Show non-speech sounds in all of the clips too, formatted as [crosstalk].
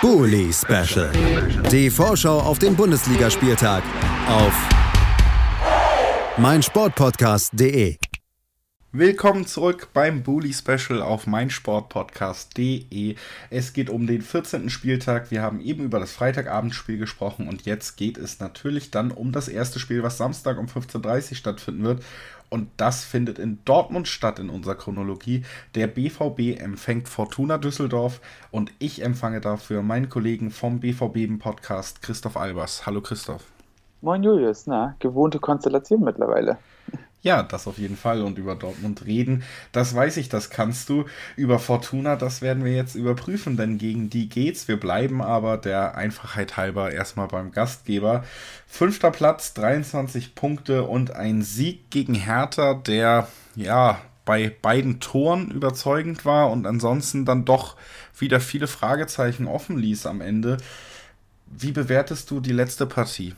Bully Special. Die Vorschau auf den Bundesligaspieltag auf meinsportpodcast.de. Willkommen zurück beim Bully Special auf meinsportpodcast.de. Es geht um den 14. Spieltag. Wir haben eben über das Freitagabendspiel gesprochen und jetzt geht es natürlich dann um das erste Spiel, was Samstag um 15.30 Uhr stattfinden wird. Und das findet in Dortmund statt in unserer Chronologie. Der BVB empfängt Fortuna Düsseldorf und ich empfange dafür meinen Kollegen vom BVB Podcast Christoph Albers. Hallo Christoph. Moin Julius, na, gewohnte Konstellation mittlerweile. Ja, das auf jeden Fall. Und über Dortmund reden, das weiß ich, das kannst du. Über Fortuna, das werden wir jetzt überprüfen, denn gegen die geht's. Wir bleiben aber der Einfachheit halber erstmal beim Gastgeber. Fünfter Platz, 23 Punkte und ein Sieg gegen Hertha, der ja bei beiden Toren überzeugend war und ansonsten dann doch wieder viele Fragezeichen offen ließ am Ende. Wie bewertest du die letzte Partie?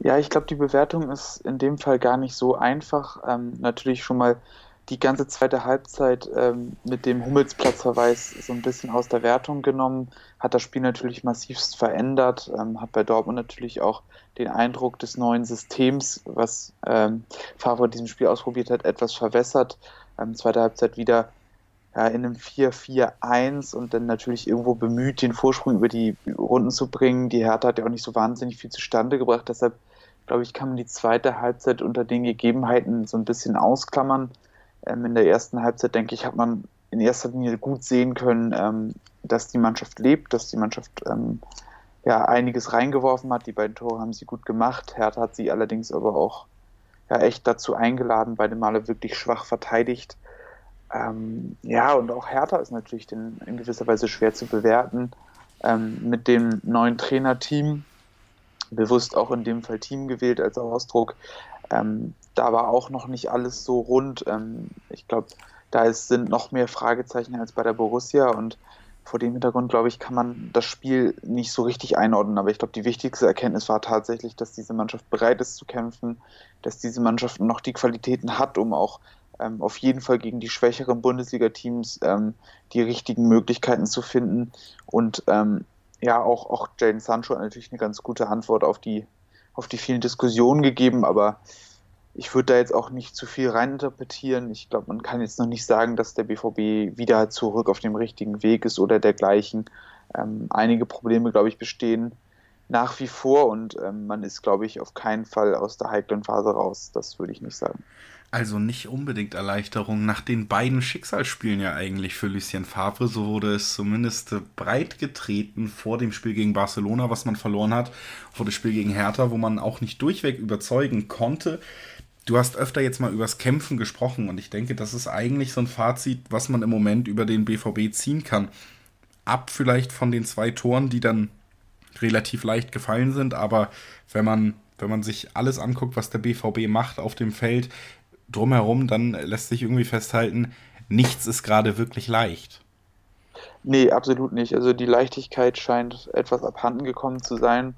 Ja, ich glaube, die Bewertung ist in dem Fall gar nicht so einfach. Ähm, natürlich schon mal die ganze zweite Halbzeit ähm, mit dem Hummelsplatzverweis so ein bisschen aus der Wertung genommen, hat das Spiel natürlich massivst verändert, ähm, hat bei Dortmund natürlich auch den Eindruck des neuen Systems, was ähm, Favre in diesem Spiel ausprobiert hat, etwas verwässert. Ähm, zweite Halbzeit wieder ja, in einem 4-4-1 und dann natürlich irgendwo bemüht, den Vorsprung über die Runden zu bringen. Die Hertha hat ja auch nicht so wahnsinnig viel zustande gebracht, deshalb glaube ich, kann man die zweite Halbzeit unter den Gegebenheiten so ein bisschen ausklammern. Ähm, in der ersten Halbzeit, denke ich, hat man in erster Linie gut sehen können, ähm, dass die Mannschaft lebt, dass die Mannschaft ähm, ja einiges reingeworfen hat. Die beiden Tore haben sie gut gemacht. Hertha hat sie allerdings aber auch ja, echt dazu eingeladen, beide Male wirklich schwach verteidigt. Ähm, ja, und auch Hertha ist natürlich den, in gewisser Weise schwer zu bewerten. Ähm, mit dem neuen Trainerteam, bewusst auch in dem Fall Team gewählt als Ausdruck, ähm, da war auch noch nicht alles so rund. Ähm, ich glaube, da ist, sind noch mehr Fragezeichen als bei der Borussia und vor dem Hintergrund, glaube ich, kann man das Spiel nicht so richtig einordnen. Aber ich glaube, die wichtigste Erkenntnis war tatsächlich, dass diese Mannschaft bereit ist zu kämpfen, dass diese Mannschaft noch die Qualitäten hat, um auch ähm, auf jeden Fall gegen die schwächeren Bundesliga-Teams ähm, die richtigen Möglichkeiten zu finden. Und ähm, ja, auch, auch Jaden Sancho hat natürlich eine ganz gute Antwort auf die, auf die vielen Diskussionen gegeben, aber ich würde da jetzt auch nicht zu viel reininterpretieren. Ich glaube, man kann jetzt noch nicht sagen, dass der BVB wieder zurück auf dem richtigen Weg ist oder dergleichen. Ähm, einige Probleme, glaube ich, bestehen nach wie vor und ähm, man ist, glaube ich, auf keinen Fall aus der heiklen Phase raus. Das würde ich nicht sagen. Also nicht unbedingt Erleichterung nach den beiden Schicksalsspielen ja eigentlich für Lucien Favre. So wurde es zumindest breit getreten vor dem Spiel gegen Barcelona, was man verloren hat, vor dem Spiel gegen Hertha, wo man auch nicht durchweg überzeugen konnte. Du hast öfter jetzt mal übers Kämpfen gesprochen und ich denke, das ist eigentlich so ein Fazit, was man im Moment über den BVB ziehen kann. Ab vielleicht von den zwei Toren, die dann relativ leicht gefallen sind, aber wenn man wenn man sich alles anguckt, was der BVB macht auf dem Feld, drumherum, dann lässt sich irgendwie festhalten, nichts ist gerade wirklich leicht. Nee, absolut nicht. Also die Leichtigkeit scheint etwas abhanden gekommen zu sein.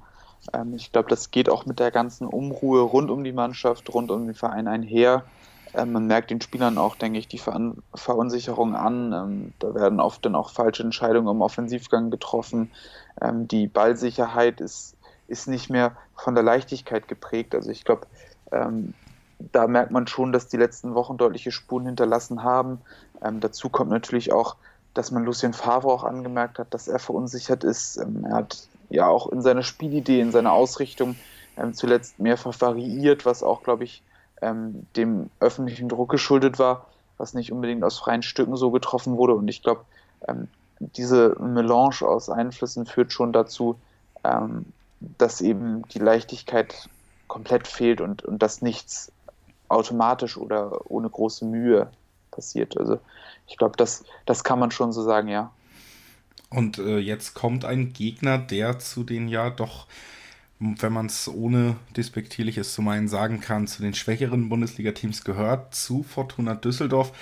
Ähm, ich glaube, das geht auch mit der ganzen Umruhe rund um die Mannschaft, rund um den Verein einher. Ähm, man merkt den Spielern auch, denke ich, die Ver Verunsicherung an. Ähm, da werden oft dann auch falsche Entscheidungen im Offensivgang getroffen. Ähm, die Ballsicherheit ist, ist nicht mehr von der Leichtigkeit geprägt. Also ich glaube, ähm, da merkt man schon, dass die letzten Wochen deutliche Spuren hinterlassen haben. Ähm, dazu kommt natürlich auch, dass man Lucien Favre auch angemerkt hat, dass er verunsichert ist. Ähm, er hat ja auch in seiner Spielidee, in seiner Ausrichtung ähm, zuletzt mehrfach variiert, was auch, glaube ich, ähm, dem öffentlichen Druck geschuldet war, was nicht unbedingt aus freien Stücken so getroffen wurde. Und ich glaube, ähm, diese Melange aus Einflüssen führt schon dazu, ähm, dass eben die Leichtigkeit komplett fehlt und, und dass nichts automatisch oder ohne große Mühe passiert. Also ich glaube, das, das kann man schon so sagen, ja. Und äh, jetzt kommt ein Gegner, der zu den ja doch, wenn man es ohne despektierliches zu meinen sagen kann, zu den schwächeren Bundesliga-Teams gehört, zu Fortuna Düsseldorf.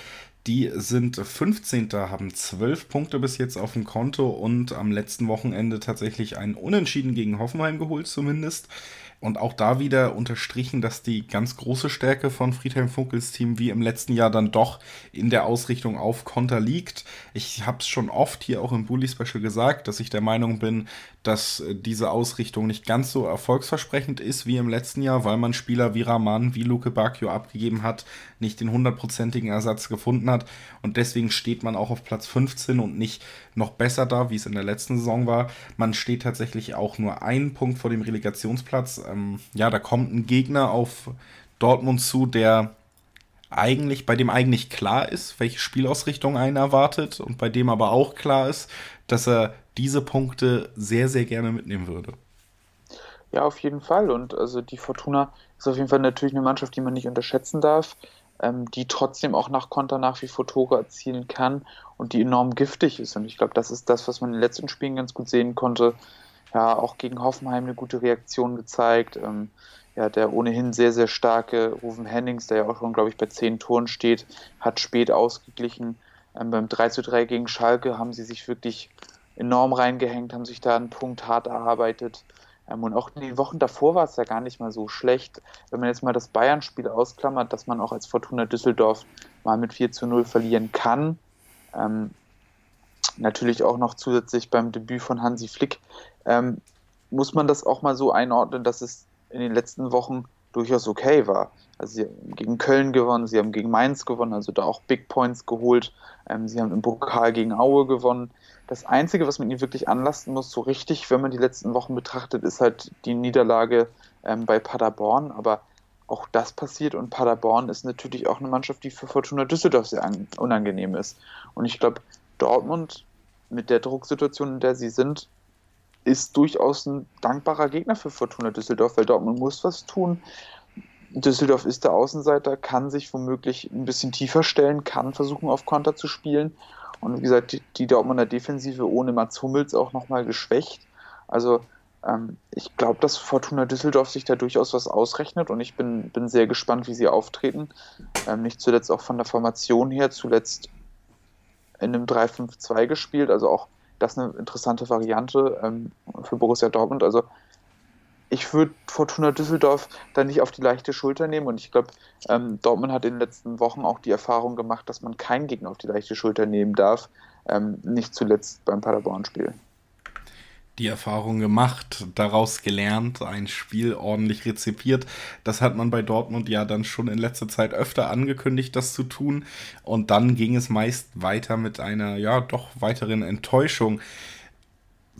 Die sind 15. haben 12 Punkte bis jetzt auf dem Konto und am letzten Wochenende tatsächlich ein Unentschieden gegen Hoffenheim geholt, zumindest. Und auch da wieder unterstrichen, dass die ganz große Stärke von Friedhelm Funkels Team wie im letzten Jahr dann doch in der Ausrichtung auf Konter liegt. Ich habe es schon oft hier auch im Bully Special gesagt, dass ich der Meinung bin, dass äh, diese Ausrichtung nicht ganz so erfolgsversprechend ist wie im letzten Jahr, weil man Spieler wie Rahman, wie Luke Bacchio abgegeben hat, nicht den hundertprozentigen Ersatz gefunden hat und deswegen steht man auch auf Platz 15 und nicht noch besser da, wie es in der letzten Saison war. Man steht tatsächlich auch nur einen Punkt vor dem Relegationsplatz. Ähm, ja, da kommt ein Gegner auf Dortmund zu, der eigentlich, bei dem eigentlich klar ist, welche Spielausrichtung einen erwartet und bei dem aber auch klar ist, dass er diese Punkte sehr, sehr gerne mitnehmen würde. Ja, auf jeden Fall. Und also die Fortuna ist auf jeden Fall natürlich eine Mannschaft, die man nicht unterschätzen darf, ähm, die trotzdem auch nach Konter nach wie vor Tore erzielen kann und die enorm giftig ist. Und ich glaube, das ist das, was man in den letzten Spielen ganz gut sehen konnte. Ja, auch gegen Hoffenheim eine gute Reaktion gezeigt. Ähm, ja, der ohnehin sehr, sehr starke Rufen Hennings, der ja auch schon, glaube ich, bei zehn Toren steht, hat spät ausgeglichen. Ähm, beim 3 zu 3 gegen Schalke haben sie sich wirklich enorm reingehängt, haben sich da einen Punkt hart erarbeitet. Ähm, und auch in den Wochen davor war es ja gar nicht mal so schlecht. Wenn man jetzt mal das Bayern-Spiel ausklammert, dass man auch als Fortuna Düsseldorf mal mit 4 zu 0 verlieren kann. Ähm, natürlich auch noch zusätzlich beim Debüt von Hansi Flick. Ähm, muss man das auch mal so einordnen, dass es in den letzten Wochen durchaus okay war. Also sie haben gegen Köln gewonnen, sie haben gegen Mainz gewonnen, also da auch Big Points geholt. Ähm, sie haben im Pokal gegen Aue gewonnen. Das Einzige, was man ihnen wirklich anlasten muss, so richtig, wenn man die letzten Wochen betrachtet, ist halt die Niederlage ähm, bei Paderborn. Aber auch das passiert und Paderborn ist natürlich auch eine Mannschaft, die für Fortuna Düsseldorf sehr unangenehm ist. Und ich glaube, Dortmund mit der Drucksituation, in der sie sind, ist durchaus ein dankbarer Gegner für Fortuna Düsseldorf, weil Dortmund muss was tun. Düsseldorf ist der Außenseiter, kann sich womöglich ein bisschen tiefer stellen, kann versuchen, auf Konter zu spielen. Und wie gesagt, die, Dortmunder Defensive ohne Mats Hummels auch nochmal geschwächt. Also ähm, ich glaube, dass Fortuna Düsseldorf sich da durchaus was ausrechnet und ich bin, bin sehr gespannt, wie sie auftreten. Ähm, nicht zuletzt auch von der Formation her, zuletzt in einem 3-5-2 gespielt, also auch das eine interessante Variante ähm, für Borussia Dortmund. Also ich würde Fortuna Düsseldorf da nicht auf die leichte Schulter nehmen und ich glaube, ähm, Dortmund hat in den letzten Wochen auch die Erfahrung gemacht, dass man keinen Gegner auf die leichte Schulter nehmen darf, ähm, nicht zuletzt beim Paderborn-Spiel die Erfahrung gemacht, daraus gelernt, ein Spiel ordentlich rezipiert. Das hat man bei Dortmund ja dann schon in letzter Zeit öfter angekündigt, das zu tun. Und dann ging es meist weiter mit einer, ja, doch weiteren Enttäuschung.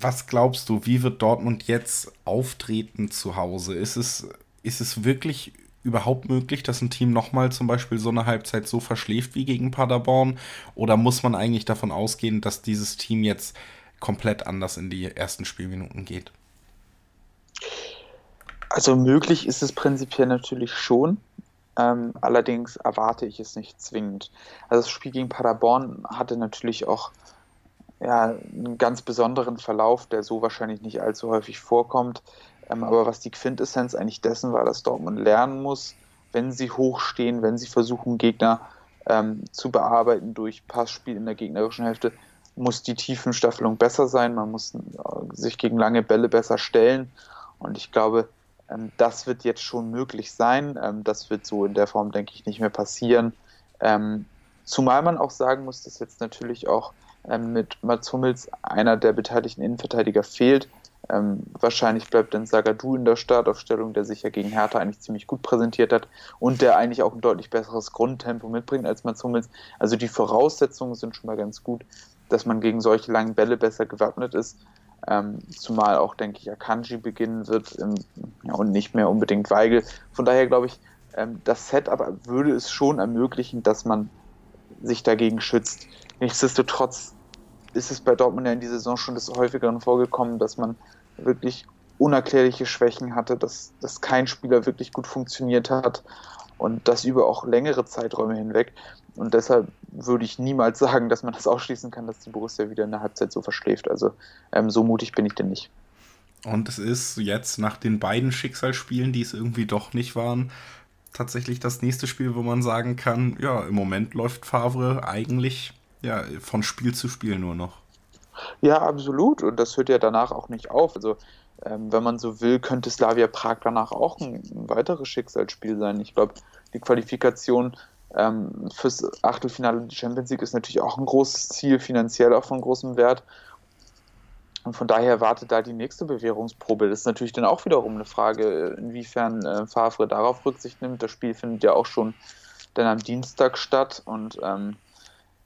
Was glaubst du, wie wird Dortmund jetzt auftreten zu Hause? Ist es, ist es wirklich überhaupt möglich, dass ein Team nochmal zum Beispiel so eine Halbzeit so verschläft wie gegen Paderborn? Oder muss man eigentlich davon ausgehen, dass dieses Team jetzt komplett anders in die ersten Spielminuten geht. Also möglich ist es prinzipiell natürlich schon. Ähm, allerdings erwarte ich es nicht zwingend. Also das Spiel gegen Paderborn hatte natürlich auch ja, einen ganz besonderen Verlauf, der so wahrscheinlich nicht allzu häufig vorkommt. Ähm, aber was die Quintessenz eigentlich dessen war, dass Dortmund lernen muss, wenn sie hochstehen, wenn sie versuchen, Gegner ähm, zu bearbeiten durch Passspiel in der gegnerischen Hälfte, muss die Tiefenstaffelung besser sein, man muss äh, sich gegen lange Bälle besser stellen. Und ich glaube, ähm, das wird jetzt schon möglich sein. Ähm, das wird so in der Form, denke ich, nicht mehr passieren. Ähm, zumal man auch sagen muss, dass jetzt natürlich auch mit Mats Hummels einer der beteiligten Innenverteidiger fehlt. wahrscheinlich bleibt dann Sagadu in der Startaufstellung, der sich ja gegen Hertha eigentlich ziemlich gut präsentiert hat und der eigentlich auch ein deutlich besseres Grundtempo mitbringt als Mats Hummels. Also die Voraussetzungen sind schon mal ganz gut dass man gegen solche langen Bälle besser gewappnet ist. Ähm, zumal auch, denke ich, Akanji beginnen wird im, ja, und nicht mehr unbedingt Weigel. Von daher glaube ich, ähm, das Setup würde es schon ermöglichen, dass man sich dagegen schützt. Nichtsdestotrotz ist es bei Dortmund ja in dieser Saison schon des Häufigeren vorgekommen, dass man wirklich unerklärliche Schwächen hatte, dass, dass kein Spieler wirklich gut funktioniert hat und das über auch längere Zeiträume hinweg. Und deshalb würde ich niemals [laughs] sagen, dass man das ausschließen kann, dass die Borussia wieder in der Halbzeit so verschläft. Also ähm, so mutig bin ich denn nicht. Und es ist jetzt nach den beiden Schicksalsspielen, die es irgendwie doch nicht waren, tatsächlich das nächste Spiel, wo man sagen kann, ja, im Moment läuft Favre eigentlich ja, von Spiel zu Spiel nur noch. Ja, absolut. Und das hört ja danach auch nicht auf. Also ähm, wenn man so will, könnte Slavia Prag danach auch ein, ein weiteres Schicksalsspiel sein. Ich glaube, die Qualifikation ähm, fürs Achtelfinale der Champions League ist natürlich auch ein großes Ziel, finanziell auch von großem Wert. Und von daher wartet da die nächste Bewährungsprobe. Das ist natürlich dann auch wiederum eine Frage, inwiefern äh, Favre darauf Rücksicht nimmt. Das Spiel findet ja auch schon dann am Dienstag statt und ähm,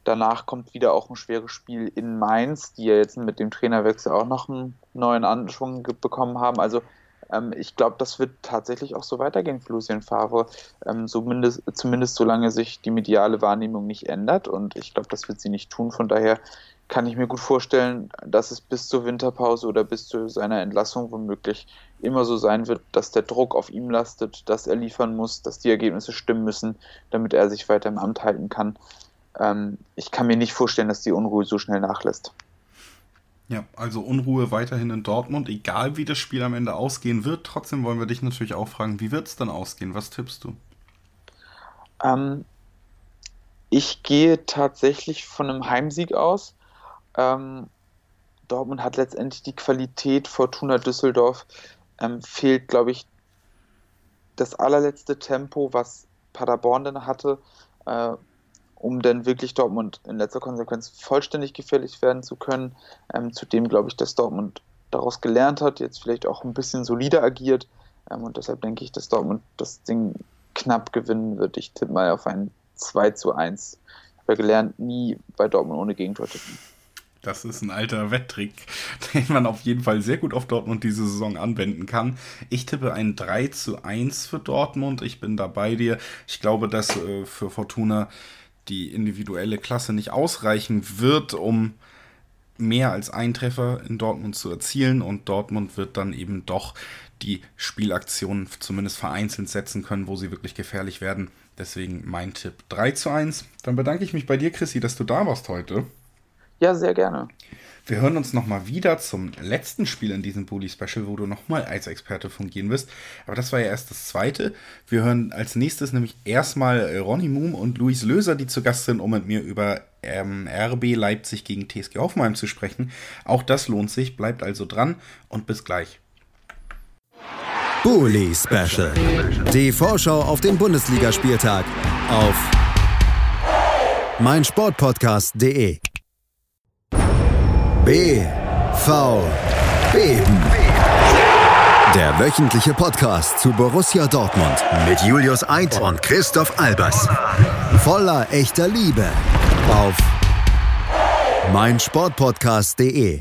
danach kommt wieder auch ein schweres Spiel in Mainz, die ja jetzt mit dem Trainerwechsel auch noch einen neuen Anschwung bekommen haben. Also ähm, ich glaube, das wird tatsächlich auch so weitergehen für Lucien Favre, ähm, zumindest, zumindest solange sich die mediale Wahrnehmung nicht ändert und ich glaube, das wird sie nicht tun. Von daher kann ich mir gut vorstellen, dass es bis zur Winterpause oder bis zu seiner Entlassung womöglich immer so sein wird, dass der Druck auf ihm lastet, dass er liefern muss, dass die Ergebnisse stimmen müssen, damit er sich weiter im Amt halten kann. Ähm, ich kann mir nicht vorstellen, dass die Unruhe so schnell nachlässt. Ja, also Unruhe weiterhin in Dortmund, egal wie das Spiel am Ende ausgehen wird. Trotzdem wollen wir dich natürlich auch fragen, wie wird es dann ausgehen? Was tippst du? Ähm, ich gehe tatsächlich von einem Heimsieg aus. Ähm, Dortmund hat letztendlich die Qualität, Fortuna Düsseldorf ähm, fehlt, glaube ich, das allerletzte Tempo, was Paderborn dann hatte, äh, um dann wirklich Dortmund in letzter Konsequenz vollständig gefährlich werden zu können. Ähm, zudem glaube ich, dass Dortmund daraus gelernt hat, jetzt vielleicht auch ein bisschen solider agiert ähm, und deshalb denke ich, dass Dortmund das Ding knapp gewinnen wird. Ich tippe mal auf ein 2 zu 1. Ich habe ja gelernt, nie bei Dortmund ohne Gegentor tippen. Das ist ein alter Wetttrick, [laughs] den man auf jeden Fall sehr gut auf Dortmund diese Saison anwenden kann. Ich tippe ein 3 zu 1 für Dortmund. Ich bin da bei dir. Ich glaube, dass äh, für Fortuna die individuelle Klasse nicht ausreichen wird, um mehr als ein Treffer in Dortmund zu erzielen. Und Dortmund wird dann eben doch die Spielaktionen zumindest vereinzelt setzen können, wo sie wirklich gefährlich werden. Deswegen mein Tipp 3 zu 1. Dann bedanke ich mich bei dir, Chrissy, dass du da warst heute. Ja, sehr gerne. Wir hören uns nochmal wieder zum letzten Spiel in diesem Bully Special, wo du nochmal als Experte fungieren wirst. Aber das war ja erst das zweite. Wir hören als nächstes nämlich erstmal äh, Ronny Moom und Luis Löser, die zu Gast sind, um mit mir über ähm, RB Leipzig gegen TSG Hoffenheim zu sprechen. Auch das lohnt sich. Bleibt also dran und bis gleich. Bully Special. Die Vorschau auf den Bundesligaspieltag auf meinsportpodcast.de. BVB. Der wöchentliche Podcast zu Borussia Dortmund mit Julius Eid und Christoph Albers. Voller echter Liebe auf meinsportpodcast.de.